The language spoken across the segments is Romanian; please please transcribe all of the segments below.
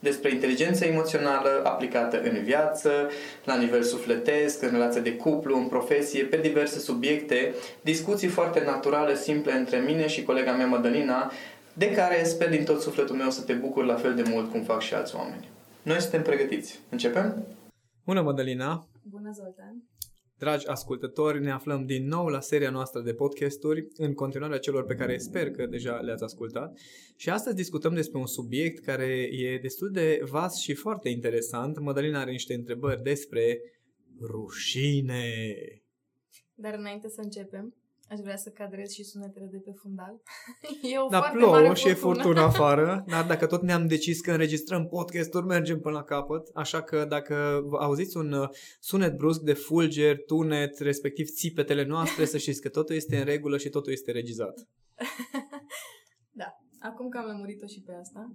despre inteligența emoțională aplicată în viață, la nivel sufletesc, în relație de cuplu, în profesie, pe diverse subiecte, discuții foarte naturale, simple între mine și colega mea Madalina, de care sper din tot sufletul meu să te bucur la fel de mult cum fac și alți oameni. Noi suntem pregătiți. Începem? Bună, Madalina! Bună, Zoltan! Dragi ascultători, ne aflăm din nou la seria noastră de podcasturi, în continuarea celor pe care sper că deja le-ați ascultat. Și astăzi discutăm despre un subiect care e destul de vast și foarte interesant. Madalina are niște întrebări despre rușine. Dar înainte să începem, Aș vrea să cadrez și sunetele de pe fundal. E o da, foarte plouă mare și e furtună afară, dar dacă tot ne-am decis că înregistrăm podcasturi, mergem până la capăt, așa că dacă auziți un uh, sunet brusc de fulger, tunet, respectiv țipetele noastre, să știți că totul este în regulă și totul este regizat. da, acum că am lămurit-o și pe asta,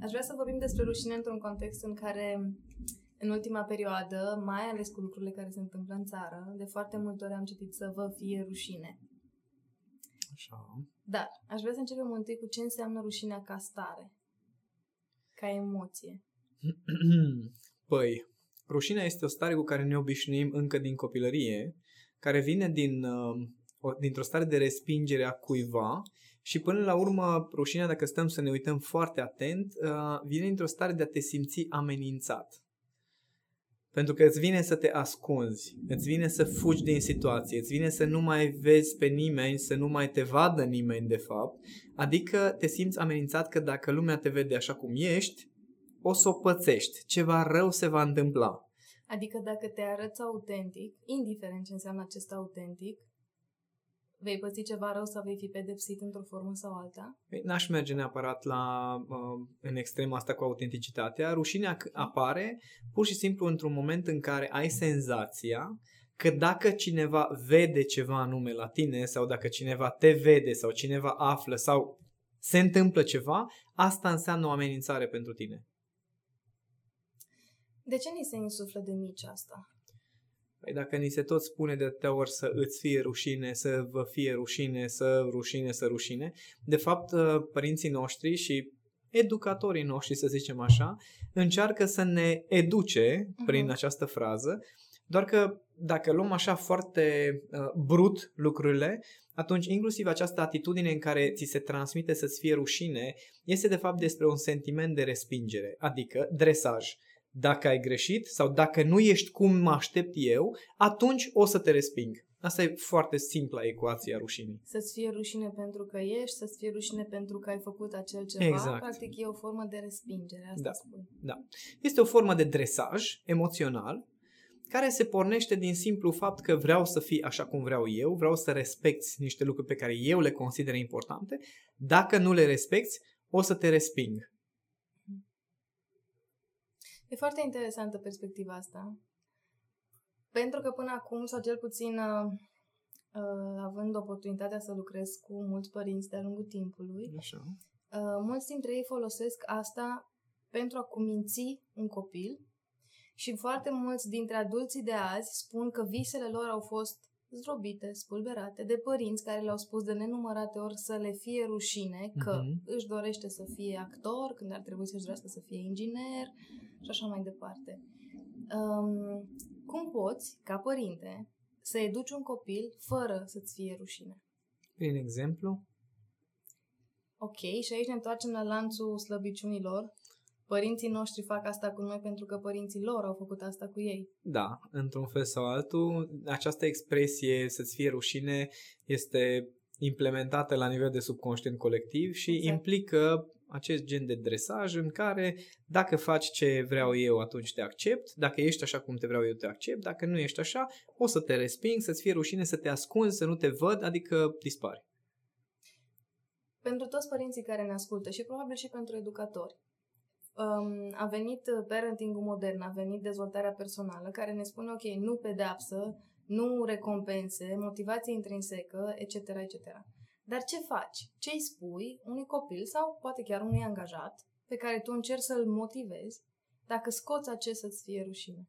aș vrea să vorbim despre rușine într-un context în care în ultima perioadă, mai ales cu lucrurile care se întâmplă în țară, de foarte multe ori am citit să vă fie rușine. Așa. Dar aș vrea să începem întâi cu ce înseamnă rușinea ca stare, ca emoție. păi, rușinea este o stare cu care ne obișnuim încă din copilărie, care vine din, uh, dintr-o stare de respingere a cuiva și până la urmă, rușinea, dacă stăm să ne uităm foarte atent, uh, vine dintr-o stare de a te simți amenințat. Pentru că îți vine să te ascunzi, îți vine să fugi din situație, îți vine să nu mai vezi pe nimeni, să nu mai te vadă nimeni de fapt, adică te simți amenințat că dacă lumea te vede așa cum ești, o să o pățești, ceva rău se va întâmpla. Adică dacă te arăți autentic, indiferent ce înseamnă acest autentic, vei păți ceva rău sau vei fi pedepsit într-o formă sau alta? Păi, n-aș merge neapărat la, uh, în extrema asta cu autenticitatea. Rușinea apare pur și simplu într-un moment în care ai senzația că dacă cineva vede ceva anume la tine sau dacă cineva te vede sau cineva află sau se întâmplă ceva, asta înseamnă o amenințare pentru tine. De ce ni se insuflă de mici asta? Păi dacă ni se tot spune de atâtea ori să îți fie rușine, să vă fie rușine, să rușine, să rușine, de fapt uh, părinții noștri și educatorii noștri, să zicem așa, încearcă să ne educe prin uh-huh. această frază, doar că dacă luăm așa foarte uh, brut lucrurile, atunci inclusiv această atitudine în care ți se transmite să-ți fie rușine este de fapt despre un sentiment de respingere, adică dresaj. Dacă ai greșit sau dacă nu ești cum mă aștept eu, atunci o să te resping. Asta e foarte simpla ecuația rușinii. Să-ți fie rușine pentru că ești, să-ți fie rușine pentru că ai făcut acel ceva. Exact. Practic e o formă de respingere, asta da. spun. Da. Este o formă de dresaj emoțional care se pornește din simplu fapt că vreau să fii așa cum vreau eu, vreau să respecti niște lucruri pe care eu le consider importante. Dacă nu le respecti, o să te resping. E foarte interesantă perspectiva asta. Pentru că până acum, sau cel puțin uh, uh, având oportunitatea să lucrez cu mulți părinți de-a lungul timpului, Așa. Uh, mulți dintre ei folosesc asta pentru a cuminți un copil și foarte mulți dintre adulții de azi spun că visele lor au fost zdrobite, spulberate de părinți care le-au spus de nenumărate ori să le fie rușine că uh-huh. își dorește să fie actor când ar trebui să-și dorească să fie inginer și așa mai departe. Um, cum poți, ca părinte, să educi un copil fără să-ți fie rușine? Prin exemplu? Ok, și aici ne întoarcem la lanțul slăbiciunilor părinții noștri fac asta cu noi pentru că părinții lor au făcut asta cu ei. Da, într-un fel sau altul, această expresie să-ți fie rușine este implementată la nivel de subconștient colectiv și Exact. implică acest gen de dresaj în care dacă faci ce vreau eu, atunci te accept, dacă ești așa cum te vreau eu, te accept, dacă nu ești așa, o să te resping, să-ți fie rușine, să te ascunzi, să nu te văd, adică dispari. Pentru toți părinții care ne ascultă și probabil și pentru educatori. Um, a venit uh, parenting modern, a venit dezvoltarea personală care ne spune, ok, nu pedeapsă, nu recompense, motivație intrinsecă, etc., etc. Dar ce faci? Ce îi spui unui copil sau poate chiar unui angajat pe care tu încerci să-l motivezi dacă scoți acest să-ți fie rușine?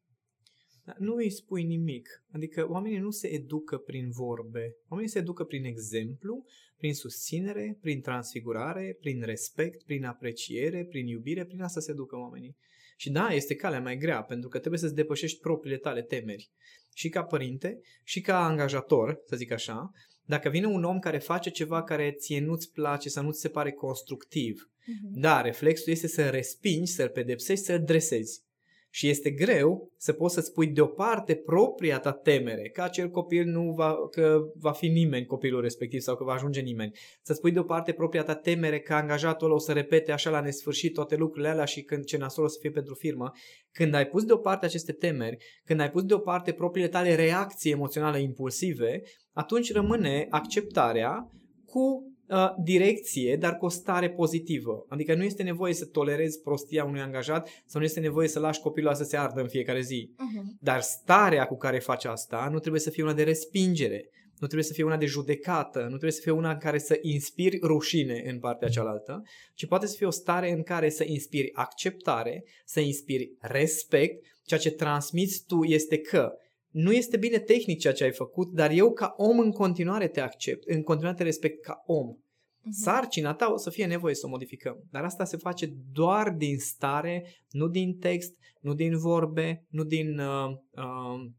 Dar nu îi spui nimic. Adică oamenii nu se educă prin vorbe. Oamenii se educă prin exemplu, prin susținere, prin transfigurare, prin respect, prin apreciere, prin iubire. Prin asta se educă oamenii. Și da, este calea mai grea, pentru că trebuie să-ți depășești propriile tale temeri. Și ca părinte, și ca angajator, să zic așa, dacă vine un om care face ceva care ție nu-ți place sau nu ți se pare constructiv, da, reflexul este să respingi, să-l pedepsești, să-l dresezi. Și este greu să poți să-ți pui deoparte propria ta temere, că acel copil nu va, că va fi nimeni copilul respectiv sau că va ajunge nimeni. Să-ți pui deoparte propria ta temere că angajatul ăla o să repete așa la nesfârșit toate lucrurile alea și când ce nasol o să fie pentru firmă. Când ai pus deoparte aceste temeri, când ai pus deoparte propriile tale reacții emoționale impulsive, atunci rămâne acceptarea cu uh, direcție, dar cu o stare pozitivă. Adică nu este nevoie să tolerezi prostia unui angajat sau nu este nevoie să lași copilul să se ardă în fiecare zi. Uh-huh. Dar starea cu care faci asta nu trebuie să fie una de respingere, nu trebuie să fie una de judecată, nu trebuie să fie una în care să inspiri rușine în partea cealaltă, ci poate să fie o stare în care să inspiri acceptare, să inspiri respect, ceea ce transmiți tu este că nu este bine tehnic ceea ce ai făcut, dar eu ca om în continuare te accept, în continuare te respect ca om. Mhm. Sarcina ta o să fie nevoie să o modificăm. Dar asta se face doar din stare, nu din text, nu din vorbe, nu din uh, uh,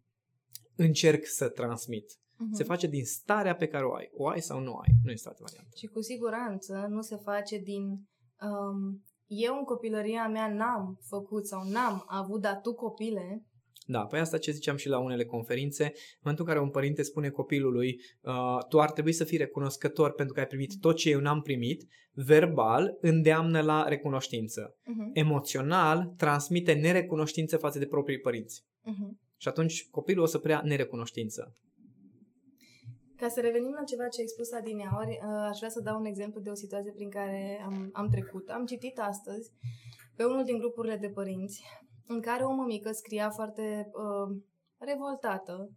încerc să transmit. Mhm. Se face din starea pe care o ai. O ai sau nu o ai. Nu este altă variantă. Și cu siguranță nu se face din um, eu în copilăria mea n-am făcut sau n-am avut, dar tu copile, Da, păi asta ce ziceam și la unele conferințe, în momentul în care un părinte spune copilului uh, tu ar trebui să fii recunoscător pentru că ai primit tot ce eu n-am primit, verbal îndeamnă la recunoștință. uh-huh, Emoțional transmite nerecunoștință față de proprii părinți. uh-huh. Și atunci copilul o să preia nerecunoștință. Ca să revenim la ceva ce ai spus adineaori, uh, aș vrea să dau un exemplu de o situație prin care am, am trecut. Am citit astăzi pe unul din grupurile de părinți în care o mămică scria foarte uh, revoltată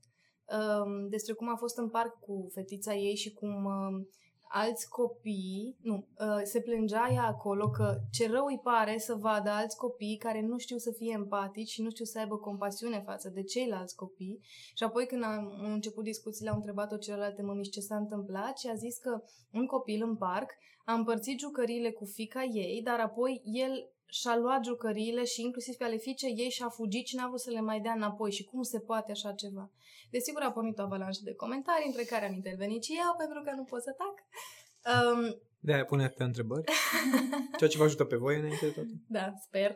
uh, despre cum a fost în parc cu fetița ei și cum uh, alți copii, nu, uh, se plângea ea acolo că ce rău îi pare să vadă alți copii care nu știu să fie empatici și nu știu să aibă compasiune față de ceilalți copii. Și apoi când am am început discuțiile, au întrebat-o celelalte mămici ce s-a întâmplat și a zis că un copil în parc a împărțit jucăriile cu fica ei, dar apoi el și-a luat jucăriile și inclusiv pe ale fiicei ei și-a fugit și n-a vrut să le mai dea înapoi. Și cum se poate așa ceva? Desigur a pornit o avalanșă de comentarii, între care am intervenit și eu, pentru că nu pot să tac. Um, De-aia pune atâtea întrebări. Ceea ce vă ajută pe voi înainte de toate. da, sper.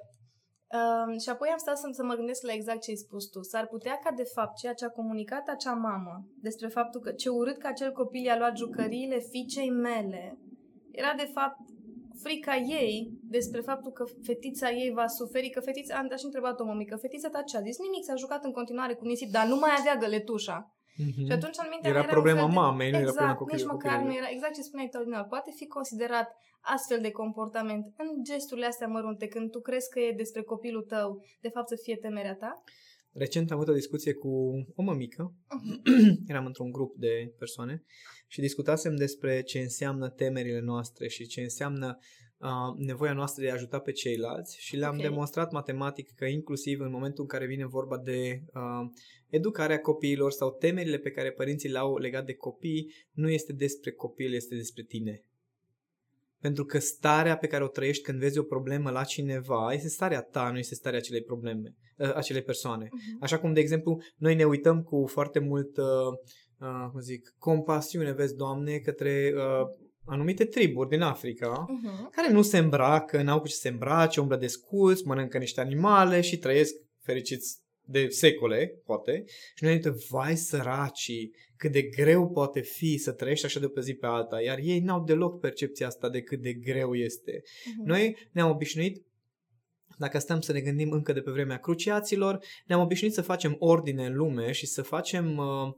Um, și apoi am stat să, să mă gândesc la exact ce ai spus tu. S-ar putea ca, de fapt, ceea ce a comunicat acea mamă despre faptul că ce urât că acel copil i-a luat jucăriile fiicei mele, era, de fapt, frica ei despre faptul că fetița ei va suferi, că fetița, am și întrebat o mămică, fetița ta ce a zis? Nimic, s-a jucat în continuare cu nisip, dar nu mai avea găletușa. Mhm. Și atunci în mintea Era mea problema un fel de- mamei, nu era exact, problema copilului- nici măcar nu copilului. era, exact ce spuneai tu, Adina, poate fi considerat astfel de comportament în gesturile astea mărunte, când tu crezi că e despre copilul tău, de fapt să fie temerea ta? Recent am avut o discuție cu o mămică, eram într-un grup de persoane și discutasem despre ce înseamnă temerile noastre și ce înseamnă uh, nevoia noastră de a ajuta pe ceilalți și le-am Ok. demonstrat matematic că inclusiv în momentul în care vine vorba de uh, educarea copiilor sau temerile pe care părinții le au legat de copii, nu este despre copil, este despre tine. Pentru că starea pe care o trăiești când vezi o problemă la cineva este starea ta, nu este starea acelei probleme, uh, acelei persoane. Mhm. Așa cum, de exemplu, noi ne uităm cu foarte mult, uh, uh, cum zic, compasiune, vezi, Doamne, către uh, anumite triburi din Africa Mhm. care nu se îmbracă, n-au cu ce se îmbrace, umblă de sculți, mănâncă niște animale și trăiesc fericiți de secole, poate. Și noi ne vai săracii, cât de greu poate fi să trăiești așa de pe zi pe alta, iar ei n-au deloc percepția asta de cât de greu este. Mhm. Noi ne-am obișnuit, dacă stăm să ne gândim încă de pe vremea cruciaților, ne-am obișnuit să facem ordine în lume și să facem, uh,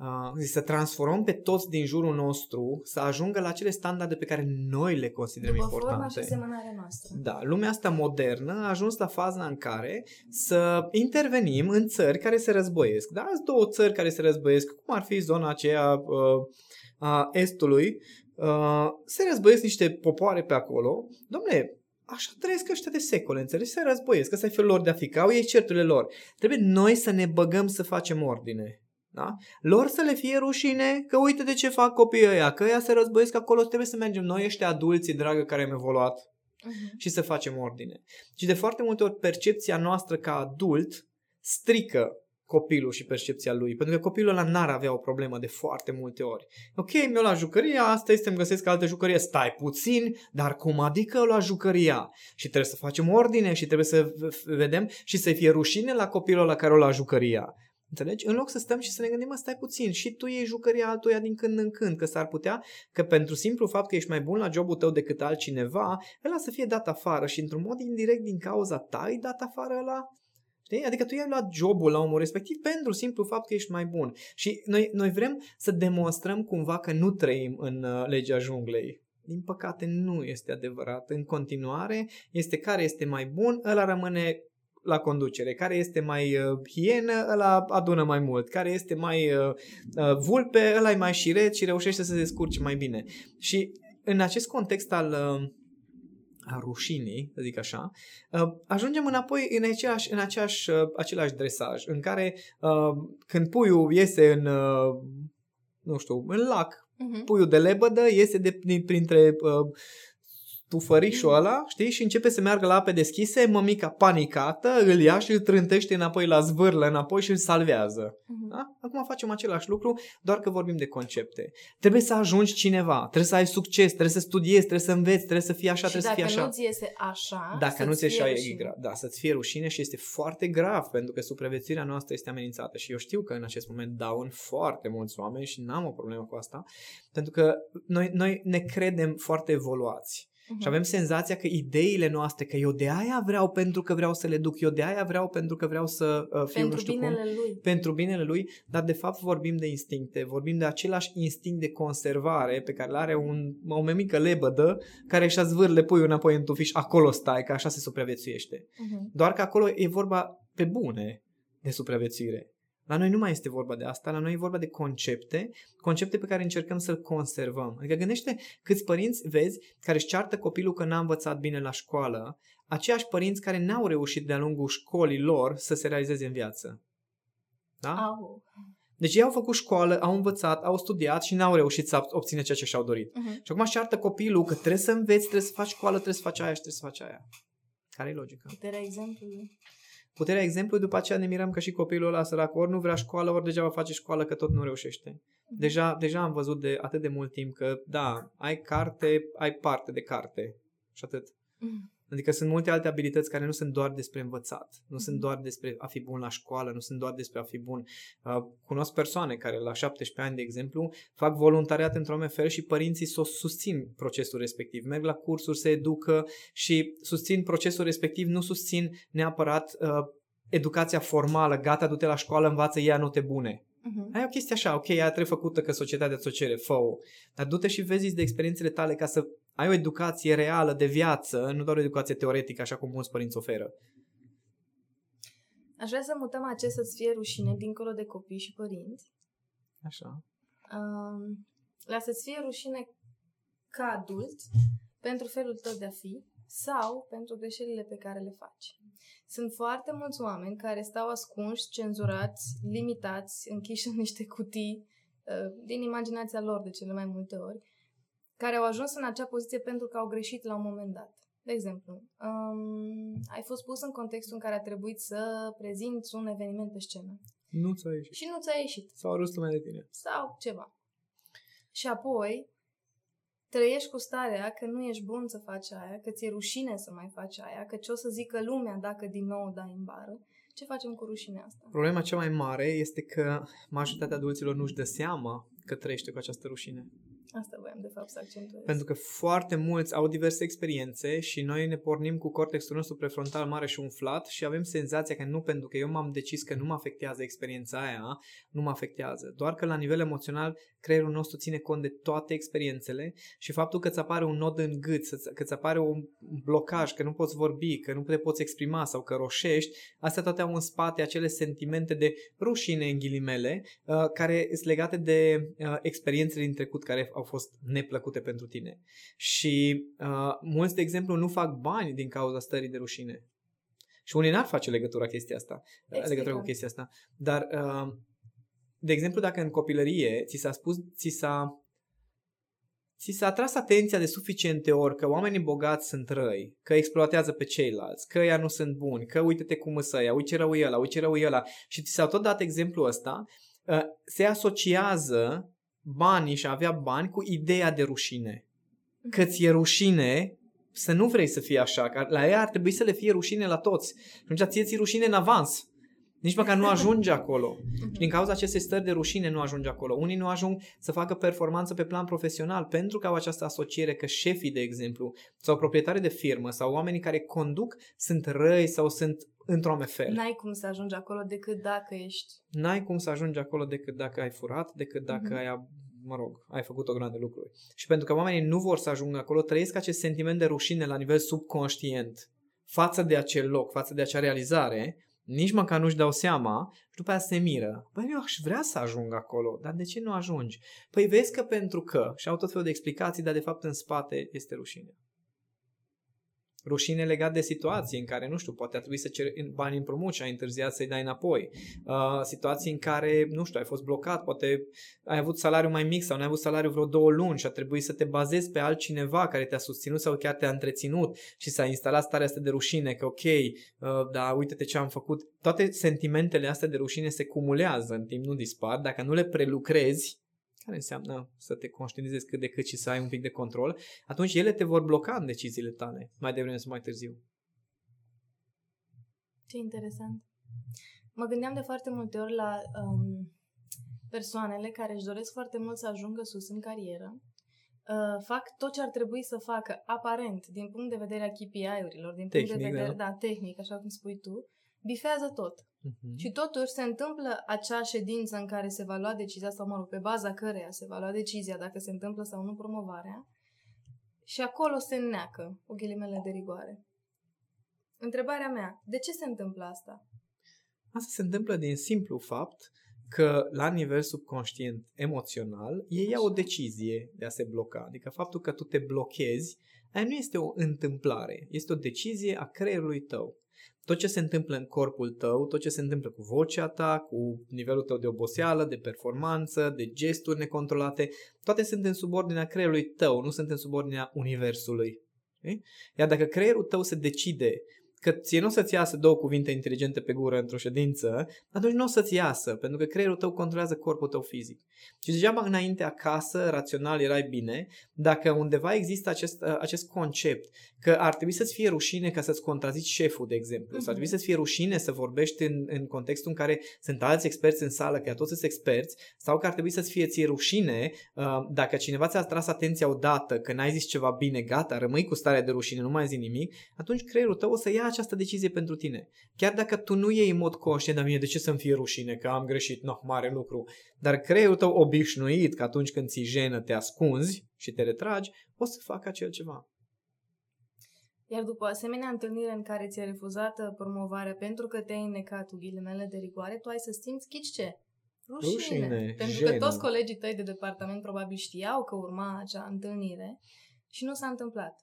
uh, să transformăm pe toți din jurul nostru să ajungă la acele standarde pe care noi le considerăm După forma și importante. asemănarea noastră. Da, lumea asta modernă a ajuns la faza în care să intervenim în țări care se războiesc. Da, sunt două țări care se războiesc, cum ar fi zona aceea uh, a Estului. Uh, se războiesc niște popoare pe acolo. Domnule, așa trăiesc ăștia de secole, înțelegi? Se războiesc, ăsta e felul lor de a fi, că au ei certurile lor. Trebuie noi să ne băgăm să facem ordine. Da? Lor să le fie rușine că uite de ce fac copiii ăia, că ăia se războiesc acolo, trebuie să mergem noi, ăștia adulții, dragă, care am evoluat, Mhm. și să facem ordine. Și de foarte multe ori percepția noastră ca adult strică copilul și percepția lui, pentru că copilul ăla n-ar avea o problemă de foarte multe ori. Ok, mi-o la jucăria, asta este, îmi găsesc altă jucărie, stai puțin, dar cum adică o la jucăria? Și trebuie să facem ordine și trebuie să v- v- vedem și să-i fie rușine la copilul la care o la jucăria. Înțelegi? În loc să stăm și să ne gândim, mă, stai puțin, și tu iei jucăria altuia din când în când, că s-ar putea că pentru simplu fapt că ești mai bun la jobul tău decât altcineva, ăla să fie dat afară și într-un mod indirect din cauza ta ai dat afară ăla Știi? Adică tu i-ai luat jobul la omul respectiv pentru simplu fapt că ești mai bun. Și noi, noi vrem să demonstrăm cumva că nu trăim în uh, legea junglei. Din păcate nu este adevărat. În continuare este care este mai bun, ăla rămâne la conducere. Care este mai uh, hienă, ăla adună mai mult. Care este mai uh, uh, vulpe, ăla e mai șiret și reușește să se descurce mai bine. Și în acest context al uh, a rușinii, să zic așa, uh, ajungem înapoi în, aceeași, în aceeași, uh, același dresaj, în care uh, când puiul iese în, uh, nu știu, în lac, Mhm. puiul de lebădă iese de, din, printre uh, tufărișul ăla, știi, și începe să meargă la ape deschise, mămica panicată îl ia și îl trântește înapoi la zvârlă, înapoi și îl salvează. Mhm. Da? Acum facem același lucru, doar că vorbim de concepte. Trebuie să ajungi cineva, trebuie să ai succes, trebuie să studiezi, trebuie să înveți, trebuie să fii așa, Și trebuie să dacă fie așa. nu ți iese așa, Dacă să-ți nu ți fie așa e rușine. grav. Da, să-ți fie rușine și este foarte grav pentru că supraviețuirea noastră este amenințată. Și eu știu că în acest moment dau în foarte mulți oameni și n-am o problemă cu asta, pentru că noi, noi ne credem foarte evoluați. Mhm. Și avem senzația că ideile noastre, că eu de aia vreau pentru că vreau să le duc, eu de aia vreau pentru că vreau să uh, fiu nu Pentru știu cum binele lui. pentru binele lui, dar de fapt vorbim de instincte, vorbim de același instinct de conservare pe care îl are un, o mămică lebădă care își zvârle puiul înapoi în tufiș, acolo stai, că așa se supraviețuiește. Mhm. Doar că acolo e vorba pe bune de supraviețuire. La noi nu mai este vorba de asta, la noi e vorba de concepte, concepte pe care încercăm să-l conservăm. Adică gândește câți părinți vezi care își ceartă copilul că n-a învățat bine la școală, aceiași părinți care n-au reușit de-a lungul școlii lor să se realizeze în viață. Da? Au. Deci ei au făcut școală, au învățat, au studiat și n-au reușit să obțină ceea ce și-au dorit. Mhm. Și acum își ceartă copilul că trebuie să înveți, trebuie să faci școală, trebuie să faci aia și trebuie să faci aia. Care e logica? Puterea exemplului. Puterea exemplului, după aceea ne mirăm că și copilul ăla sărac ori nu vrea școală, ori degeaba face școală că tot nu reușește. Deja, deja am văzut de atât de mult timp că, da, ai carte, ai parte de carte. Și atât. Mhm. Adică sunt multe alte abilități care nu sunt doar despre învățat, nu sunt doar despre a fi bun la școală, nu sunt doar despre a fi bun. Uh, cunosc persoane care la 17 ani, de exemplu, fac voluntariat într-un anumit fel și părinții s-o susțin procesul respectiv. Merg la cursuri, se educă și susțin procesul respectiv, nu susțin neapărat uh, educația formală, gata, du-te la școală, învață, ia note bune. Mhm. Ai o chestie așa, ok, ea trebuie făcută că societatea ți-o cere, fă-o. Dar du-te și vezi de experiențele tale ca să ai o educație reală de viață, nu doar o educație teoretică, așa cum mulți părinți oferă. Aș vrea să mutăm acest să-ți fie rușine dincolo de copii și părinți. Așa. Um, la să-ți fie rușine ca adult pentru felul tău de a fi sau pentru greșelile pe care le faci. Sunt foarte mulți oameni care stau ascunși, cenzurați, limitați, închiși în niște cutii uh, din imaginația lor de cele mai multe ori, care au ajuns în acea poziție pentru că au greșit la un moment dat. De exemplu, um, ai fost pus în contextul în care a trebuit să prezinți un eveniment pe scenă Nu ți-a ieșit. și nu ți-a ieșit Sau a râs lumea de tine. sau ceva. Și apoi trăiești cu starea că nu ești bun să faci aia, că ți-e rușine să mai faci aia, că ce o să zică lumea dacă din nou dai în bară, ce facem cu rușinea asta? Problema cea mai mare este că majoritatea adulților nu-și dă seama că trăiește cu această rușine. Asta voiam de fapt să accentuez. Pentru că foarte mulți au diverse experiențe și noi ne pornim cu cortexul nostru prefrontal mare și umflat și avem senzația că nu pentru că eu m-am decis că nu mă afectează experiența aia, nu mă afectează. Doar că la nivel emoțional creierul nostru ține cont de toate experiențele și faptul că îți apare un nod în gât, că îți apare un blocaj, că nu poți vorbi, că nu te poți exprima sau că roșești, astea toate au în spate acele sentimente de rușine în ghilimele, uh, care sunt legate de uh, experiențele din trecut care au fost neplăcute pentru tine. Și uh, mulți, de exemplu, nu fac bani din cauza stării de rușine. Și unii n-ar face legătura chestia asta, Explică. legătura cu chestia asta. Dar, uh, de exemplu, dacă în copilărie ți s-a spus, ți s-a ți s-a atras atenția de suficiente ori că oamenii bogați sunt răi, că exploatează pe ceilalți, că ea nu sunt buni, că uite-te cum îți ăia, uite ce rău e ăla, uite ce rău e ăla și ți s-a tot dat exemplul ăsta, uh, se asociază banii și a avea bani cu ideea de rușine. Că ți-e rușine să nu vrei să fie așa, că la ea ar trebui să le fie rușine la toți. Și atunci ție ți rușine în avans. Nici măcar nu ajunge acolo. Și din cauza acestei stări de rușine nu ajunge acolo. Unii nu ajung să facă performanță pe plan profesional pentru că au această asociere că șefii, de exemplu, sau proprietari de firmă sau oamenii care conduc sunt răi sau sunt într-o fel. N-ai cum să ajungi acolo decât dacă ești. N-ai cum să ajungi acolo decât dacă ai furat, decât dacă mm-hmm. ai, mă rog, ai făcut o grămadă de lucruri. Și pentru că oamenii nu vor să ajungă acolo, trăiesc acest sentiment de rușine la nivel subconștient față de acel loc, față de acea realizare, nici măcar nu-și dau seama și după aceea se miră. Păi eu aș vrea să ajung acolo, dar de ce nu ajungi? Păi vezi că pentru că, și au tot felul de explicații, dar de fapt în spate este rușine rușine legat de situații în care, nu știu, poate a trebuit să ceri bani împrumut și ai întârziat să-i dai înapoi. Uh, situații în care, nu știu, ai fost blocat, poate ai avut salariu mai mic sau nu ai avut salariu vreo două luni și a trebuit să te bazezi pe altcineva care te-a susținut sau chiar te-a întreținut și s-a instalat starea asta de rușine, că ok, uh, dar uite-te ce am făcut. Toate sentimentele astea de rușine se cumulează în timp, nu dispar. Dacă nu le prelucrezi, care înseamnă să te conștientizezi cât de cât și să ai un pic de control, atunci ele te vor bloca în deciziile tale, mai devreme sau mai târziu. Ce interesant. Mă gândeam de foarte multe ori la um, persoanele care își doresc foarte mult să ajungă sus în carieră, uh, fac tot ce ar trebui să facă, aparent, din punct de vedere a KPI-urilor, din punct tehnic, de vedere, da. da, tehnic, așa cum spui tu, bifează tot. Uh-huh. Și totuși se întâmplă acea ședință în care se va lua decizia, sau mă rog, pe baza căreia se va lua decizia dacă se întâmplă sau nu promovarea, și acolo se neacă cu ghilimele de rigoare. Întrebarea mea, de ce se întâmplă asta? Asta se întâmplă din simplu fapt că la nivel subconștient emoțional ei iau o decizie de a se bloca. Adică faptul că tu te blochezi, aia nu este o întâmplare, este o decizie a creierului tău tot ce se întâmplă în corpul tău, tot ce se întâmplă cu vocea ta, cu nivelul tău de oboseală, de performanță, de gesturi necontrolate, toate sunt în subordinea creierului tău, nu sunt în subordinea universului. Iar dacă creierul tău se decide că ție nu o să-ți iasă două cuvinte inteligente pe gură într-o ședință, atunci nu o să-ți iasă, pentru că creierul tău controlează corpul tău fizic. Și degeaba înainte acasă, rațional, erai bine, dacă undeva există acest, uh, acest concept că ar trebui să-ți fie rușine ca să-ți contrazici șeful, de exemplu, uh-huh. sau ar trebui să-ți fie rușine să vorbești în, în contextul în care sunt alți experți în sală, că toți sunt experți, sau că ar trebui să-ți fie ție rușine uh, dacă cineva ți-a tras atenția odată că n-ai zis ceva bine, gata, rămâi cu starea de rușine, nu mai zi nimic, atunci creierul tău o să ia această decizie pentru tine. Chiar dacă tu nu iei în mod conștient, dar mie de ce să-mi fie rușine, că am greșit, no, mare lucru, dar creierul tău obișnuit că atunci când ți jenă te ascunzi și te retragi, o să facă acel ceva. Iar după asemenea întâlnire în care ți-a refuzat promovarea pentru că te-ai înnecat cu ghilimele de rigoare, tu ai să simți chici ce? Rușine. Rușine pentru jenă. că toți colegii tăi de departament probabil știau că urma acea întâlnire și nu s-a întâmplat.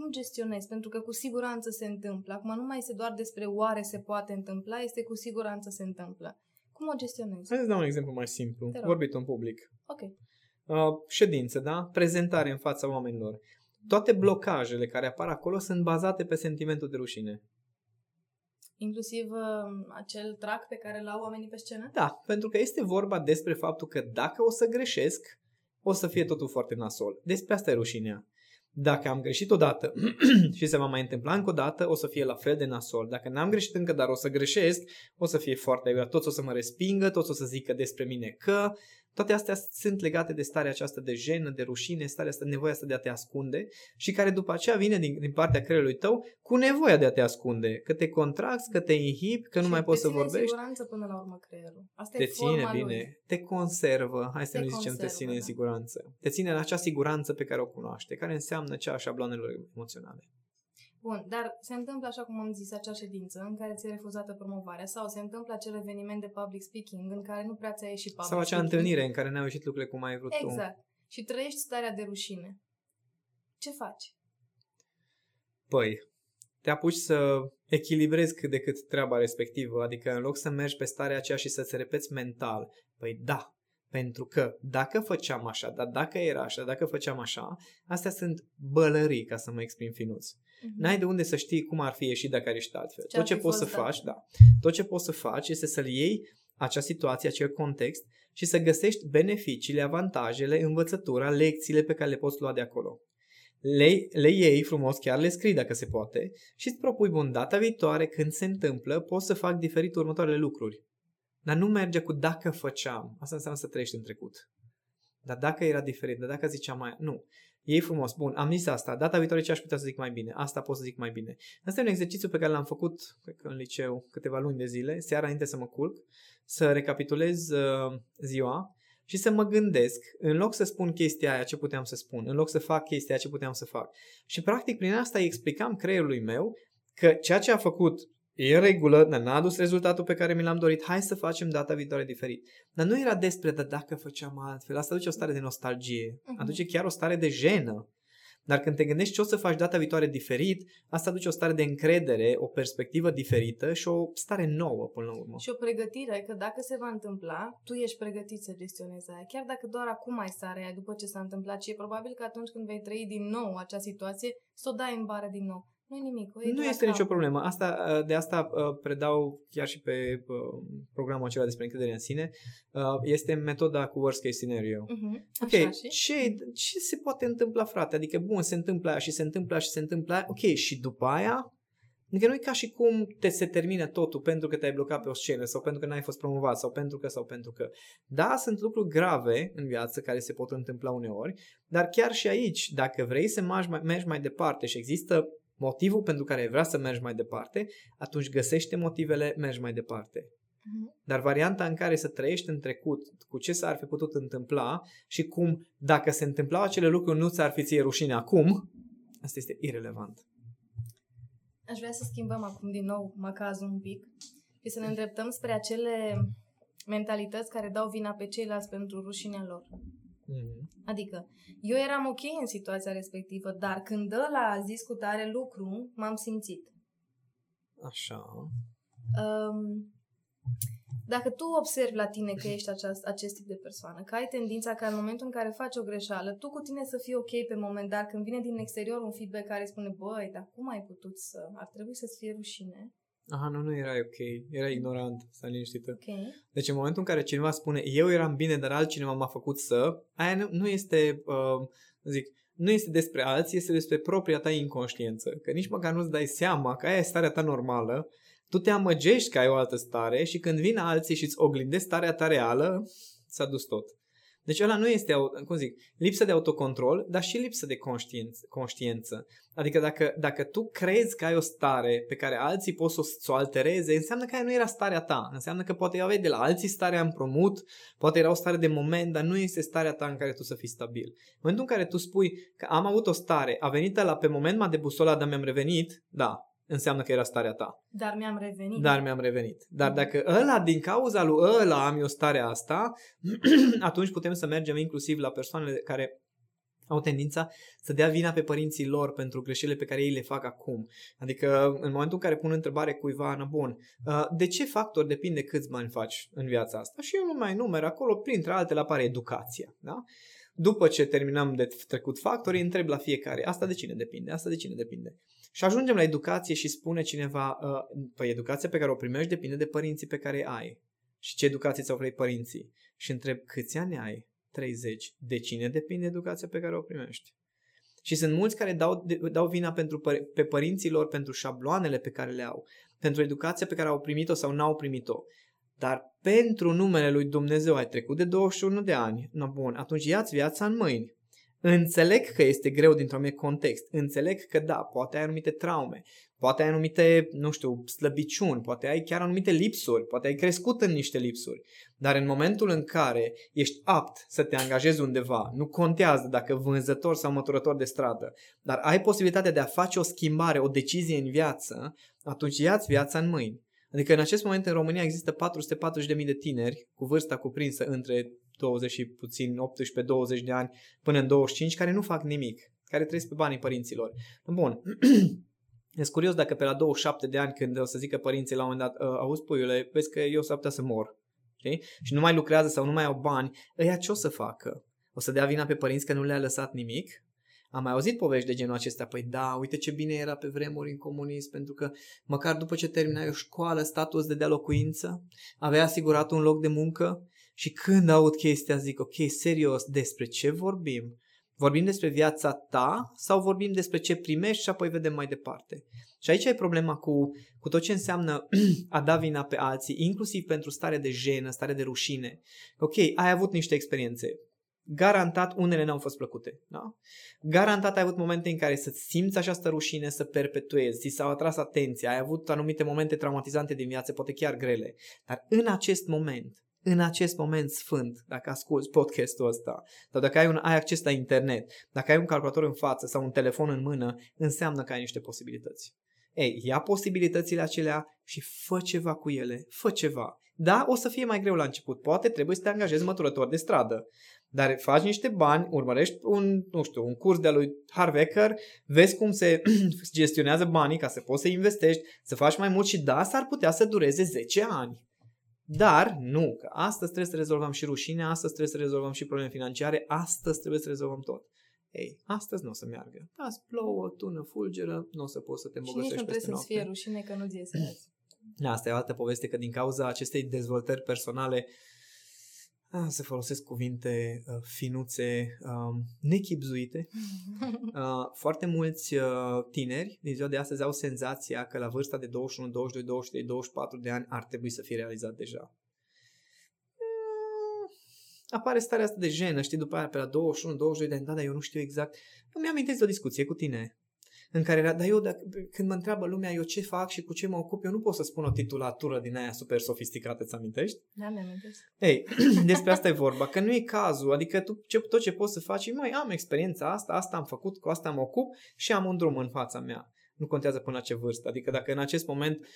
Cum gestionezi? Pentru că cu siguranță se întâmplă. Acum nu mai este doar despre oare se poate întâmpla, este cu siguranță se întâmplă. Cum o gestionezi? Hai să dau un exemplu mai simplu. Vorbit în public. Ok. Uh, ședință, da? Prezentare în fața oamenilor toate blocajele care apar acolo sunt bazate pe sentimentul de rușine. Inclusiv uh, acel trac pe care l-au oamenii pe scenă? Da, pentru că este vorba despre faptul că dacă o să greșesc, o să fie totul foarte nasol. Despre asta e rușinea. Dacă am greșit odată și se va mai întâmpla încă o dată, o să fie la fel de nasol. Dacă n-am greșit încă, dar o să greșesc, o să fie foarte grea. Toți o să mă respingă, toți o să zică despre mine că, toate astea sunt legate de starea aceasta de jenă, de rușine, starea asta, nevoia asta de a te ascunde și care după aceea vine din, din partea creierului tău cu nevoia de a te ascunde, că te contracți, că te inhibi, că și nu mai poți să te ține vorbești. în siguranță până la urmă creierul. Asta Te e ține forma bine, lui. te conservă, hai să Te nu zicem te conservă, ține în da. siguranță. Te ține în acea siguranță pe care o cunoaște, care înseamnă cea a șabloanelor emoționale. Bun, dar se întâmplă, așa cum am zis, acea ședință în care ți-e refuzată promovarea sau se întâmplă acel eveniment de public speaking în care nu prea ți-a ieșit public Sau acea speaking. întâlnire în care n-au ieșit lucrurile cum ai vrut tu. Exact. Și trăiești starea de rușine. Ce faci? Păi, te apuci să echilibrezi cât de cât treaba respectivă, adică în loc să mergi pe starea aceea și să-ți repeți mental, păi da, pentru că dacă făceam așa, dar dacă era așa, dacă făceam așa, astea sunt bălării, ca să mă exprim finuț. Mhm. N-ai de unde să știi cum ar fi ieșit dacă ar ieșit altfel. Ce Tot ar ce fi poți să fost, da. faci, da. Tot ce poți să faci este să-l iei acea situație, acel context și să găsești beneficiile, avantajele, învățătura, lecțiile pe care le poți lua de acolo. Le, le iei frumos, chiar le scrii dacă se poate și îți propui, bun, data viitoare când se întâmplă, pot să fac diferit următoarele lucruri. Dar nu merge cu dacă făceam. Asta înseamnă să trăiești în trecut. Dar dacă era diferit, dar dacă ziceam mai... Nu. Ei frumos, bun, am zis asta, data viitoare ce aș putea să zic mai bine, asta pot să zic mai bine. Asta e un exercițiu pe care l-am făcut, cred că în liceu, câteva luni de zile, seara înainte să mă culc, să recapitulez uh, ziua și să mă gândesc, în loc să spun chestia aia ce puteam să spun, în loc să fac chestia aia ce puteam să fac. Și practic prin asta îi explicam creierului meu că ceea ce a făcut e în regulă, dar n-a adus rezultatul pe care mi l-am dorit, hai să facem data viitoare diferit. Dar nu era despre, dar dacă făceam altfel, asta aduce o stare de nostalgie, Mhm. aduce chiar o stare de jenă. Dar când te gândești ce o să faci data viitoare diferit, asta aduce o stare de încredere, o perspectivă diferită și o stare nouă până la urmă. Și o pregătire că dacă se va întâmpla, tu ești pregătit să gestionezi aia. Chiar dacă doar acum ai starea aia după ce s-a întâmplat și e probabil că atunci când vei trăi din nou acea situație, să o dai în bară din nou. Nu e nimic. O iei de Nu la este cap. nicio problemă. Asta, de asta uh, predau chiar și pe uh, programul acela despre încredere în sine. Uh, Este metoda cu worst case scenario. Mhm. Ok, Așa și? ce, ce se poate întâmpla, frate? Adică, bun, se întâmplă aia și se întâmplă aia și se întâmplă aia. Ok, și după aia? Adică nu e ca și cum te se termină totul pentru că te-ai blocat pe o scenă sau pentru că n-ai fost promovat sau pentru că sau pentru că. Da, sunt lucruri grave în viață care se pot întâmpla uneori, dar chiar și aici, dacă vrei să mergi mai, mergi mai departe și există motivul pentru care vrea să mergi mai departe, atunci găsește motivele, mergi mai departe. Mhm. Dar varianta în care să trăiești în trecut, cu ce s-ar fi putut întâmpla și cum, dacă se întâmplau acele lucruri, nu ți-ar fi ție rușine acum, asta este irelevant. Aș vrea să schimbăm acum din nou macazul un pic și să ne îndreptăm spre acele mentalități care dau vina pe ceilalți pentru rușinea lor. Mm-hmm. Adică, eu eram ok în situația respectivă, dar când ăla a zis cu tare lucru, m-am simțit. Așa. Um, dacă tu observi la tine că ești aceast, acest tip de persoană, că ai tendința ca în momentul în care faci o greșeală, tu cu tine să fii ok pe moment, dar când vine din exterior un feedback care spune, băi, dar cum ai putut să, ar trebui să-ți fie rușine, Aha, nu, nu era ok. Era ignorant, stai liniștită. ok? Deci în momentul în care cineva spune eu eram bine, dar altcineva m-a făcut să, aia nu, nu este, uh, zic, nu este despre alții, este despre propria ta inconștiență. Că nici măcar nu-ți dai seama că aia e starea ta normală, tu te amăgești că ai o altă stare și când vin alții și îți oglindesc starea ta reală, s-a dus tot. Deci ăla nu este, au- cum zic, lipsă de autocontrol, dar și lipsă de conștiență. conștiență. Adică dacă, dacă tu crezi că ai o stare pe care alții pot să o, să o altereze, înseamnă că aia nu era starea ta. Înseamnă că poate aveai de la alții starea împrumut, poate era o stare de moment, dar nu este starea ta în care tu să fii stabil. În momentul în care tu spui că am avut o stare, a venit la pe moment m-a debusolat, dar mi-am revenit, da, înseamnă că era starea ta. Dar mi-am revenit. Dar mi-am revenit. Dar dacă ăla, din cauza lui ăla am eu starea asta, atunci putem să mergem inclusiv la persoanele care au tendința să dea vina pe părinții lor pentru greșelile pe care ei le fac acum. Adică în momentul în care pun întrebare cuiva, na bun, uh, de ce factor depinde câți bani faci în viața asta? Și eu nu mai numer acolo, printre altele apare educația. Da? După ce terminăm de trecut factorii, întreb la fiecare, asta de cine depinde, asta de cine depinde. Și ajungem la educație și spune cineva, uh, păi educația pe care o primești depinde de părinții pe care îi ai. Și ce educație ți-au oferit părinții? Și întreb, câți ani ai? 30. De cine depinde educația pe care o primești? Și sunt mulți care dau, dau vina pentru, pe părinții lor pentru șabloanele pe care le au, pentru educația pe care au primit-o sau n-au primit-o. Dar pentru numele lui Dumnezeu ai trecut de 21 de ani. No, bun, atunci ia-ți viața în mâini. Înțeleg că este greu dintr-un anumit context. Înțeleg că da, poate ai anumite traume, poate ai anumite, nu știu, slăbiciuni, poate ai chiar anumite lipsuri, poate ai crescut în niște lipsuri. Dar în momentul în care ești apt să te angajezi undeva, nu contează dacă vânzător sau măturător de stradă, dar ai posibilitatea de a face o schimbare, o decizie în viață, atunci ia-ți viața în mâini. Adică în acest moment în România există 440.000 de tineri cu vârsta cuprinsă între 20 și puțin 18-20 de ani până în 25 care nu fac nimic, care trăiesc pe banii părinților. Bun, Ești curios dacă pe la 27 de ani când o să zică părinții la un moment dat, ă, auzi puiule, vezi că eu s-ar putea să mor. Okay? Și nu mai lucrează sau nu mai au bani, ăia ce o să facă? O să dea vina pe părinți că nu le-a lăsat nimic? Am mai auzit povești de genul acesta. Păi da, uite ce bine era pe vremuri în comunism, pentru că măcar după ce terminai o școală, statul îți dădea locuință, avea asigurat un loc de muncă și când aud chestia zic, ok, serios, despre ce vorbim? Vorbim despre viața ta sau vorbim despre ce primești și apoi vedem mai departe? Și aici e problema cu, cu tot ce înseamnă a da vina pe alții, inclusiv pentru stare de jenă, stare de rușine. Ok, ai avut niște experiențe. Garantat unele n-au fost plăcute. Da? Garantat ai avut momente în care să-ți simți această rușine să perpetuezi, ți s-au atras atenția, ai avut anumite momente traumatizante din viață, poate chiar grele. Dar în acest moment, în acest moment sfânt, dacă asculti podcastul ăsta, sau dacă ai, un, ai acces la internet, dacă ai un calculator în față sau un telefon în mână, înseamnă că ai niște posibilități. Ei, ia posibilitățile acelea și fă ceva cu ele, fă ceva. Da, o să fie mai greu la început, poate trebuie să te angajezi măturător de stradă, dar faci niște bani, urmărești un, nu știu, un curs de-a lui Harvecker, vezi cum se gestionează banii ca să poți să investești, să faci mai mult și da, s-ar putea să dureze 10 ani. Dar nu, că astăzi trebuie să rezolvăm și rușine, astăzi trebuie să rezolvăm și probleme financiare, astăzi trebuie să rezolvăm tot. Ei, astăzi nu o să meargă. Azi plouă, tună, fulgeră, nu o să poți să te îmbogățești Și nici nu trebuie să-ți fie rușine că nu-ți iese azi. Asta e o altă poveste, că din cauza acestei dezvoltări personale ah, se folosesc cuvinte uh, finuțe, um, nechipzuite. Uh, foarte mulți uh, tineri din ziua de astăzi au senzația că la vârsta de 21, 22, 23, 24 de ani ar trebui să fie realizat deja. Uh, apare starea asta de jenă, știi, după aia pe la 21, 22 de ani, da, dar eu nu știu exact. Îmi amintesc de o discuție cu tine în care era, dar eu dacă, când mă întreabă lumea eu ce fac și cu ce mă ocup, eu nu pot să spun o titulatură din aia super sofisticată, ți amintești? Da, mi amintesc. Ei, despre asta e vorba, că nu e cazul, adică tu ce, tot ce poți să faci e, mai am experiența asta, asta am făcut, cu asta mă ocup și am un drum în fața mea. Nu contează până la ce vârstă, adică dacă în acest moment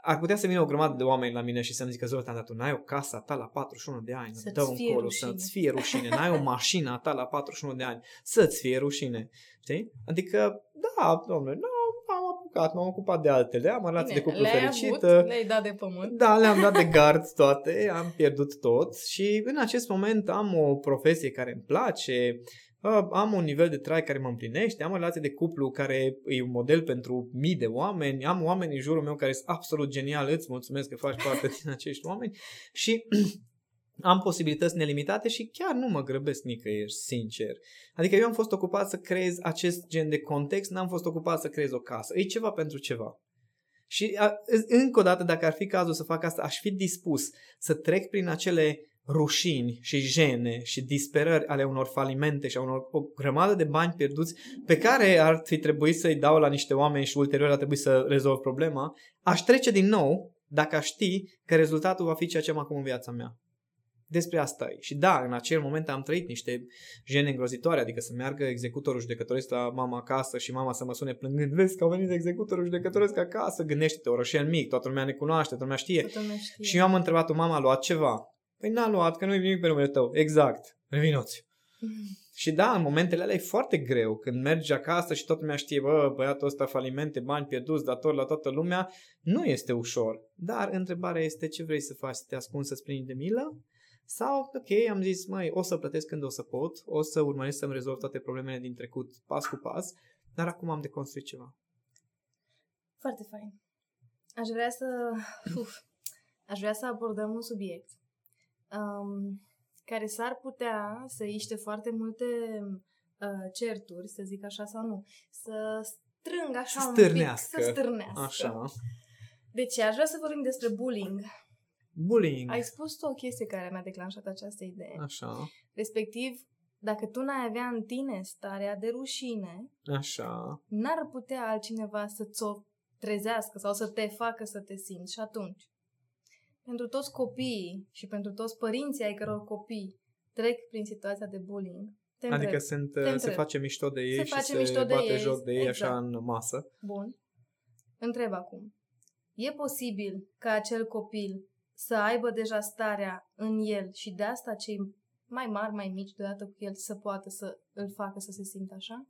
ar putea să vină o grămadă de oameni la mine și să-mi zică, Zoltan, dar tu n-ai o casă a ta la 41 de ani, să-ți dă un colo, rușine. să-ți fie rușine, n-ai o mașină a ta la 41 de ani, să-ți fie rușine. Știi? Adică, da, domnule, nu, am apucat, m-am ocupat de altele, am relații de cuplu le-ai fericită. Avut, le-ai dat de pământ. Da, le-am dat de gard toate, am pierdut tot și în acest moment am o profesie care îmi place, am un nivel de trai care mă împlinește, am o relație de cuplu care e un model pentru mii de oameni, am oameni în jurul meu care sunt absolut geniali, îți mulțumesc că faci parte din acești oameni și am posibilități nelimitate și chiar nu mă grăbesc nicăieri, sincer. Adică eu am fost ocupat să creez acest gen de context, n-am fost ocupat să creez o casă. E ceva pentru ceva. Și a, încă o dată, dacă ar fi cazul să fac asta, aș fi dispus să trec prin acele rușini și jene și disperări ale unor falimente și a unor o grămadă de bani pierduți pe care ar fi trebuit să-i dau la niște oameni și ulterior ar trebui să rezolv problema, aș trece din nou dacă aș ști că rezultatul va fi ceea ce am acum în viața mea. Despre asta e. Și da, în acel moment am trăit niște jene îngrozitoare, adică să meargă executorul judecătoresc la mama acasă și mama să mă sune plângând, vezi că au venit executorul judecătoresc acasă, gândește-te, orășel mic, toată lumea ne cunoaște, toată lumea știe. Toată lumea știe. Și eu am întrebat-o, mama a luat ceva. Păi n-a luat, că nu-i nimic pe numele tău. Exact. Revinoți. Mm. Și da, în momentele alea e foarte greu. Când mergi acasă și toată lumea știe, bă, băiatul ăsta falimente, bani pierduți, dator la toată lumea, nu este ușor. Dar întrebarea este ce vrei să faci, să te ascunzi, să-ți plini de milă? Sau, ok, am zis, mai o să plătesc când o să pot, o să urmăresc să-mi rezolv toate problemele din trecut pas cu pas, dar acum am de construit ceva. Foarte fain. Aș vrea să... Uf, aș vrea să abordăm un subiect um, care s-ar putea să iște foarte multe uh, certuri, să zic așa sau nu, să strângă așa Să un stârnească. pic, să stârnească. Așa. Deci aș vrea să vorbim despre bullying. Bullying. Ai spus tu o chestie care mi-a declanșat această idee. Așa. Respectiv, dacă tu n-ai avea în tine starea de rușine, Așa. n-ar putea altcineva să ți-o trezească sau să te facă să te simți. Și atunci, pentru toți copiii și pentru toți părinții ai căror copii trec prin situația de bullying, te Adică întreb, sunt, Te se întreb. face mișto de ei Se și face se mișto de bate ei, joc de ei exact. așa în masă. bun, întreb acum, e posibil ca acel copil să aibă deja starea în el și de asta cei mai mari, mai mici, deodată cu el, să poată să îl facă să se simtă așa?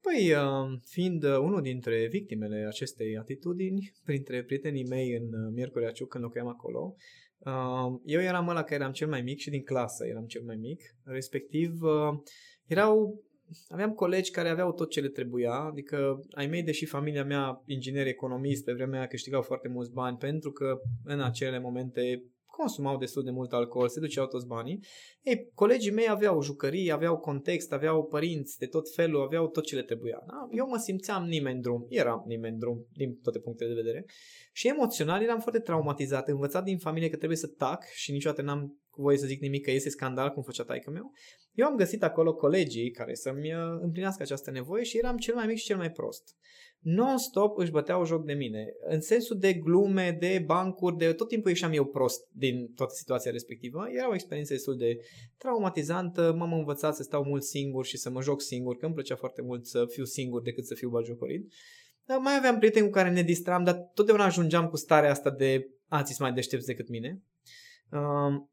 Păi, uh, fiind uh, unul dintre victimele acestei atitudini, printre prietenii mei în uh, Miercurea Ciuc, când locuiam acolo, uh, eu eram ăla care eram cel mai mic și din clasă eram cel mai mic. Respectiv, uh, erau, aveam colegi care aveau tot ce le trebuia, adică ai mei, deși familia mea, inginer economist, pe vremea aia câștigau foarte mulți bani, pentru că în acele momente consumau destul de mult alcool, se duceau toți banii. Ei, colegii mei aveau jucării, aveau context, aveau părinți de tot felul, aveau tot ce le trebuia. Da? Eu mă simțeam nimeni drum, eram nimeni drum din toate punctele de vedere și emoțional eram foarte traumatizat, învățat din familie că trebuie să tac și niciodată n-am voie să zic nimic că este scandal cum făcea taică meu. Eu am găsit acolo colegii care să-mi uh, împlinească această nevoie și eram cel mai mic și cel mai prost. Non-stop își băteau joc de mine, în sensul de glume, de bancuri, de tot timpul ieșeam eu prost din toată situația respectivă. Era o experiență destul de traumatizantă, m-am învățat să stau mult singur și să mă joc singur, că îmi plăcea foarte mult să fiu singur decât să fiu bagiocorit. Dar mai aveam prieteni cu care ne distram, dar totdeauna ajungeam cu starea asta de alții sunt mai deștepți decât mine. Um,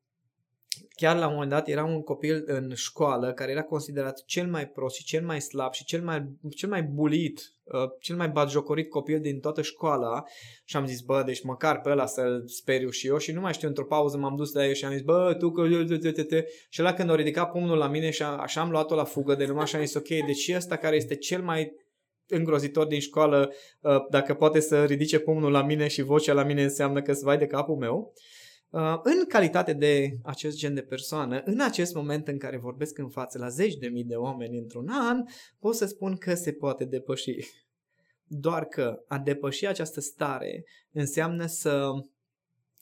chiar la un moment dat era un copil în școală care era considerat cel mai prost și cel mai slab și cel mai, cel mai bulit, uh, cel mai batjocorit copil din toată școala. Și am zis, bă, deci măcar pe ăla să-l speriu și eu. Și nu mai știu, într-o pauză m-am dus la el și am zis, bă, tu că... Și ăla când a ridicat pumnul la mine și a, așa am luat-o la fugă de numai și am zis, ok, deci și ăsta care este cel mai îngrozitor din școală, uh, dacă poate să ridice pumnul la mine și vocea la mine înseamnă că să vai de capul meu. Uh, în calitate de acest gen de persoană, în acest moment în care vorbesc în față la zeci de mii de oameni într-un an, pot să spun că se poate depăși. Doar că a depăși această stare înseamnă să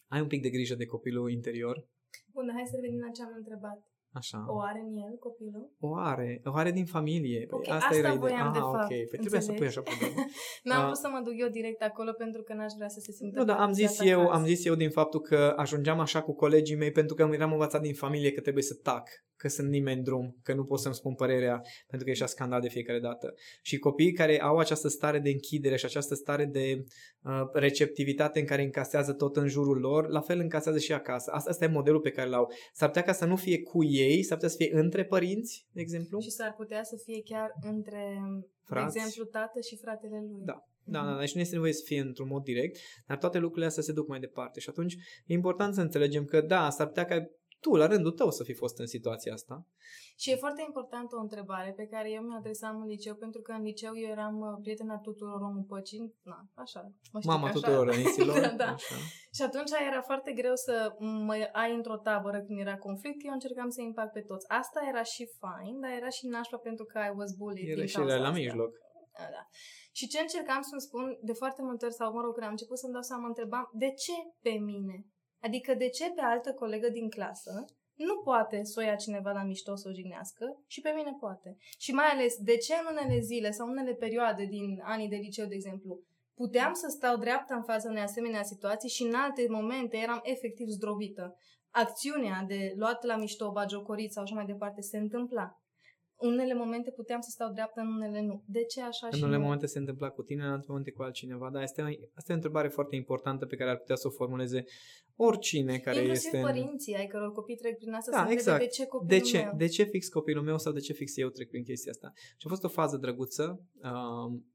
ai un pic de grijă de copilul interior. Bun, hai să revenim la ce am întrebat. Așa. O are în el copilul? O are, o are din familie. Păi Ok, asta, asta era ideea. voiam ah, de fapt, ok. Păi trebuia să pui înțelegi? așa problemă. N-am Ah. vrut să mă duc eu direct acolo pentru că n-aș vrea să se simtă Nu, dar am zis părăsit eu, acasă. am zis eu din faptul că ajungeam așa cu colegii mei pentru că eram învățat din familie că trebuie să tac, că sunt nimeni în drum, că nu pot să-mi spun părerea pentru că ieșea scandal de fiecare dată. Și copiii care au această stare de închidere și această stare de uh, receptivitate în care încasează tot în jurul lor, la fel încasează și acasă. Asta, asta e modelul pe care l-au. S-ar putea ca să nu fie cu ei, s-ar putea să fie între părinți, de exemplu. Și s-ar putea să fie chiar între, Frați. de exemplu, tată și fratele lui. Da. Da, da, deci nu este nevoie să fie într-un mod direct, dar toate lucrurile astea se duc mai departe și atunci e important să înțelegem că da, s-ar putea ca tu, la rândul tău, să fi fost în situația asta. Și e foarte importantă o întrebare pe care eu mi-o adresam în liceu, pentru că în liceu eu eram uh, prietena tuturor omul păcin, na, așa, mă știu Mama că așa. tuturor răniților. da, da. Așa. Și atunci era foarte greu să mă ai într-o tabără când era conflict, eu încercam să impact pe toți. Asta era și fine, dar era și nașpa pentru că I was bullied Era din și cauza la asta. mijloc. Da, da. Și ce încercam să-mi spun de foarte multe ori, sau mă rog, când am început să-mi dau seama, mă întrebam, de ce pe mine? Adică de ce pe altă colegă din clasă nu poate să o ia cineva la mișto să o jignească și pe mine poate. Și mai ales, de ce în unele zile sau unele perioade din anii de liceu, de exemplu, puteam să stau dreapta în fața unei asemenea situații și în alte momente eram efectiv zdrobită. Acțiunea de luat la mișto, bagiocorit sau așa mai departe se întâmpla. Unele momente puteam să stau dreapta, în unele nu. De ce așa În și unele nu? momente se întâmpla cu tine, în alte momente cu altcineva. Da, asta e, o- asta e o întrebare foarte importantă pe care ar putea să o formuleze oricine care Inclusiv este în... părinții ai căror copii trec prin asta Da, să întrebe exact. de ce copilul De ce, meu. de ce fix copilul meu sau de ce fix eu trec prin chestia asta? Și a fost o fază drăguță um,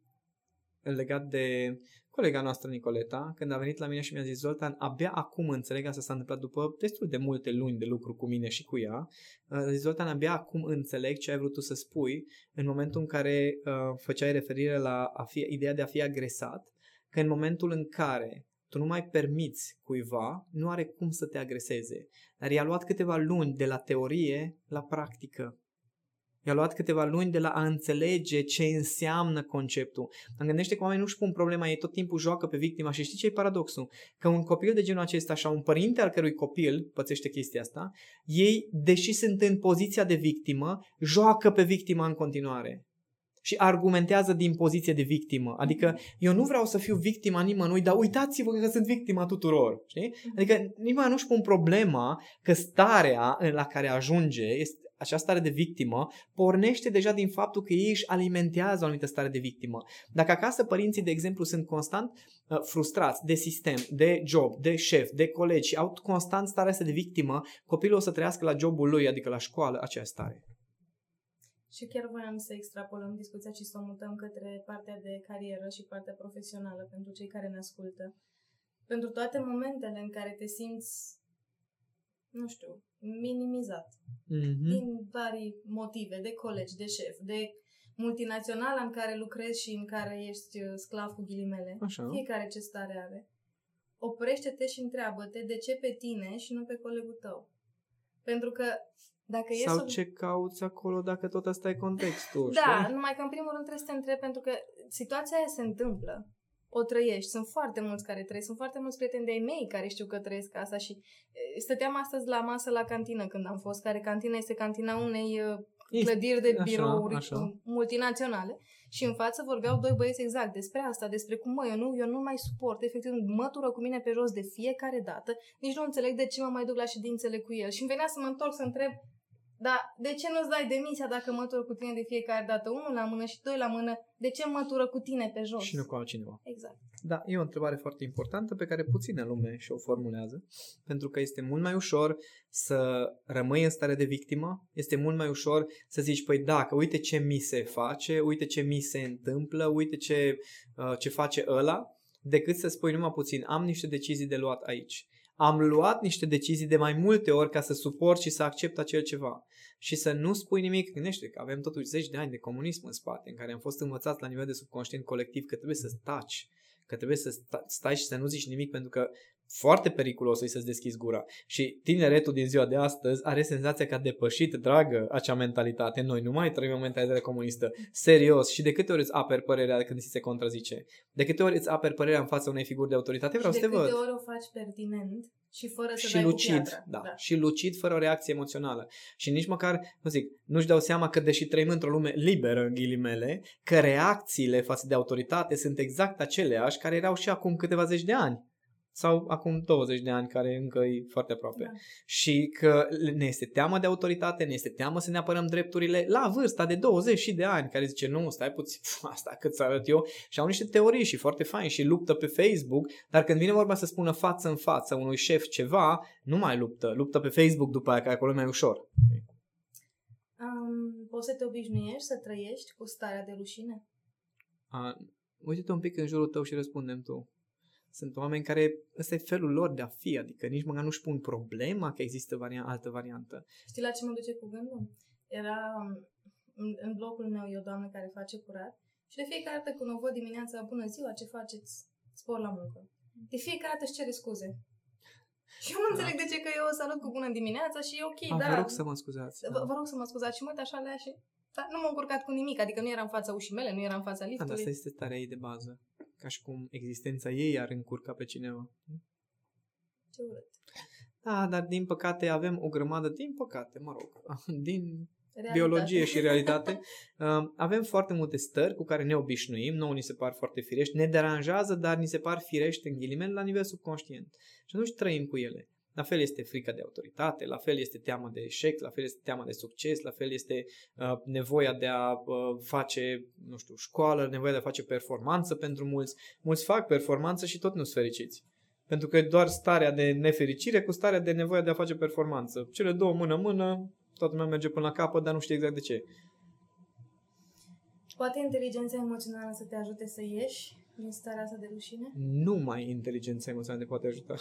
legat de colega noastră Nicoleta, când a venit la mine și mi-a zis Zoltan, abia acum înțeleg, asta s-a întâmplat după destul de multe luni de lucru cu mine și cu ea, uh, a zis Zoltan, abia acum înțeleg ce ai vrut tu să spui în momentul în care uh, făceai referire la a fi, ideea de a fi agresat, că în momentul în care tu nu mai permiți cuiva, nu are cum să te agreseze. Dar i-a luat câteva luni de la teorie la practică. I-a luat câteva luni de la a înțelege ce înseamnă conceptul. Îmi gândește că oamenii nu-și pun problema, ei tot timpul joacă pe victima și știi ce e paradoxul? Că un copil de genul acesta și un părinte al cărui copil pățește chestia asta, ei, deși sunt în poziția de victimă, joacă pe victima în continuare și argumentează din poziție de victimă. Adică eu nu vreau să fiu victima nimănui, dar uitați-vă că sunt victima tuturor. Știi? Adică nimeni nu-și pun problema că starea la care ajunge este acea stare de victimă pornește deja din faptul că ei își alimentează o anumită stare de victimă. Dacă acasă părinții, de exemplu, sunt constant uh, frustrați de sistem, de job, de șef, de colegi și au constant starea asta de victimă, copilul o să trăiască la jobul lui, adică la școală, acea stare. Și chiar voiam să extrapolăm discuția și să o mutăm către partea de carieră și partea profesională pentru cei care ne ascultă. Pentru toate momentele în care te simți, nu știu, minimizat. Mm-hmm. Din vari motive, de colegi, de șef, de multinațională în care lucrezi și în care ești uh, sclav cu ghilimele. Așa. Fiecare ce stare are. Oprește-te și întreabă-te de ce pe tine și nu pe colegul tău. Pentru că dacă Sau e ce cauți acolo dacă tot asta e contextul, Da, știi? numai că în primul rând trebuie să te întrebi pentru că situația aia se întâmplă. O trăiești. Sunt foarte mulți care trăiesc. Sunt foarte mulți prieteni de-ai mei care știu că trăiesc asta și stăteam astăzi la masă la cantină când am fost, care cantina este cantina unei clădiri de birouri așa, așa. multinaționale și în față vorbeau doi băieți exact despre asta, despre cum mă, eu nu, eu nu mai suport, efectiv mătură cu mine pe jos de fiecare dată, nici nu înțeleg de ce mă mai duc la ședințele cu el și îmi venea să mă întorc să întreb dar de ce nu-ți dai demisia dacă mătură cu tine de fiecare dată? Unul la mână și doi la mână. De ce mătură cu tine pe jos? Și nu cu altcineva. Exact. Da, e o întrebare foarte importantă pe care puține lume și-o formulează. Pentru că este mult mai ușor să rămâi în stare de victimă. Este mult mai ușor să zici, păi da, că uite ce mi se face, uite ce mi se întâmplă, uite ce, uh, ce face ăla, decât să spui numai puțin, am niște decizii de luat aici am luat niște decizii de mai multe ori ca să suport și să accept acel ceva. Și să nu spui nimic, gândește că avem totuși zeci de ani de comunism în spate, în care am fost învățați la nivel de subconștient colectiv că trebuie să staci, că trebuie să stai și să nu zici nimic pentru că foarte periculos să-ți deschizi gura. Și tineretul din ziua de astăzi are senzația că a depășit, dragă, acea mentalitate. Noi nu mai trăim o mentalitate comunistă. Serios. Și de câte ori îți aperi părerea când ți se contrazice? De câte ori îți aperi părerea în fața unei figuri de autoritate? Vreau și să te văd. de câte ori o faci pertinent și fără să și dai lucid, cu da, da. Și lucid fără o reacție emoțională. Și nici măcar, nu zic, nu-și dau seama că deși trăim într-o lume liberă, în ghilimele, că reacțiile față de autoritate sunt exact aceleași care erau și acum câteva zeci de ani sau acum 20 de ani, care încă e foarte aproape. Da. Și că ne este teamă de autoritate, ne este teamă să ne apărăm drepturile la vârsta de 20 și de ani, care zice, nu, stai puțin, asta cât să arăt eu, și au niște teorii și foarte fain și luptă pe Facebook, dar când vine vorba să spună față în față unui șef ceva, nu mai luptă, luptă pe Facebook după aia, că acolo e mai ușor. Um, poți să te obișnuiești să trăiești cu starea de rușine? Uh, uite-te un pic în jurul tău și răspundem tu. Sunt oameni care, ăsta e felul lor de a fi, adică nici măcar nu-și pun problema că există varia- altă variantă. Știi la ce mă duce cu gândul? Era în, în blocul meu e o doamnă care face curat și de fiecare dată când o văd dimineața, bună ziua, ce faceți? Spor la muncă. De fiecare dată își cere scuze. Și eu nu da. înțeleg de ce că eu o salut cu bună dimineața și e ok, A, da. Vă rog să mă scuzați. Vă, da. vă rog să mă scuzați și mă uit așa la ea și da, nu m-am încurcat cu nimic, adică nu eram în fața ușii mele, nu eram în fața liftului. Da, asta este starea ei de bază ca și cum existența ei ar încurca pe cineva. Ce urât. Da, dar din păcate avem o grămadă, din păcate, mă rog, din realitate. biologie și realitate, um, avem foarte multe stări cu care ne obișnuim, nouă ni se par foarte firești, ne deranjează, dar ni se par firești în ghilimele la nivel subconștient. Și atunci trăim cu ele. La fel este frica de autoritate, la fel este teama de eșec, la fel este teama de succes, la fel este uh, nevoia de a uh, face, nu știu, școală, nevoia de a face performanță pentru mulți. Mulți fac performanță și tot nu sunt fericiți. Pentru că doar starea de nefericire cu starea de nevoie de a face performanță. Cele două mână-mână, toată lumea merge până la capăt, dar nu știe exact de ce. Poate inteligența emoțională să te ajute să ieși din starea asta de rușine? Numai inteligența emoțională te poate ajuta.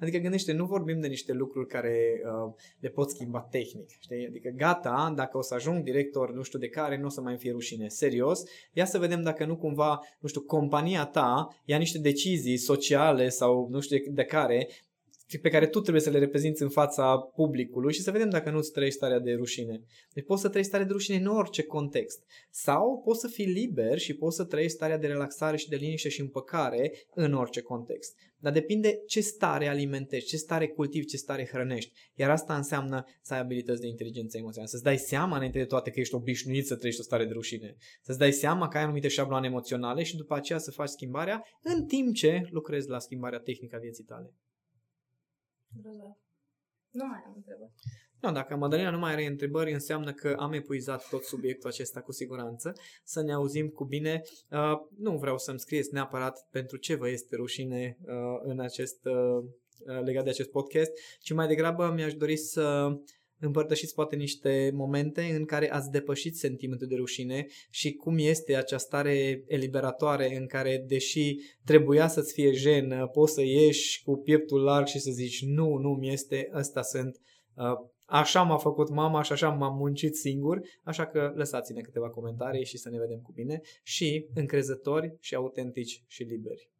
Adică gândește, nu vorbim de niște lucruri care uh, le pot schimba tehnic. Știi? Adică gata, dacă o să ajung director nu știu de care, nu o să mai fie rușine. Serios, ia să vedem dacă nu cumva, nu știu, compania ta ia niște decizii sociale sau nu știu de care pe care tu trebuie să le reprezinți în fața publicului și să vedem dacă nu-ți trăiești starea de rușine. Deci poți să trăiești starea de rușine în orice context. Sau poți să fii liber și poți să trăiești starea de relaxare și de liniște și împăcare în orice context. Dar depinde ce stare alimentezi, ce stare cultivi, ce stare hrănești. Iar asta înseamnă să ai abilități de inteligență emoțională. Să-ți dai seama înainte de toate că ești obișnuit să trăiești o stare de rușine. Să-ți dai seama că ai anumite șabloane emoționale și după aceea să faci schimbarea în timp ce lucrezi la schimbarea tehnică a vieții tale. Grozav. Nu mai am întrebări. Nu, dacă Madalina nu mai are întrebări, înseamnă că am epuizat tot subiectul acesta cu siguranță. Să ne auzim cu bine. Uh, nu vreau să-mi scrieți neapărat pentru ce vă este rușine uh, în acest, uh, legat de acest podcast, ci mai degrabă mi-aș dori să împărtășiți poate niște momente în care ați depășit sentimentul de rușine și cum este acea stare eliberatoare în care, deși trebuia să-ți fie jenă, poți să ieși cu pieptul larg și să zici nu, nu mi este, ăsta sunt, uh, așa m-a făcut mama și așa m-am muncit singur, așa că lăsați-ne câteva comentarii și să ne vedem cu bine și încrezători și autentici și liberi.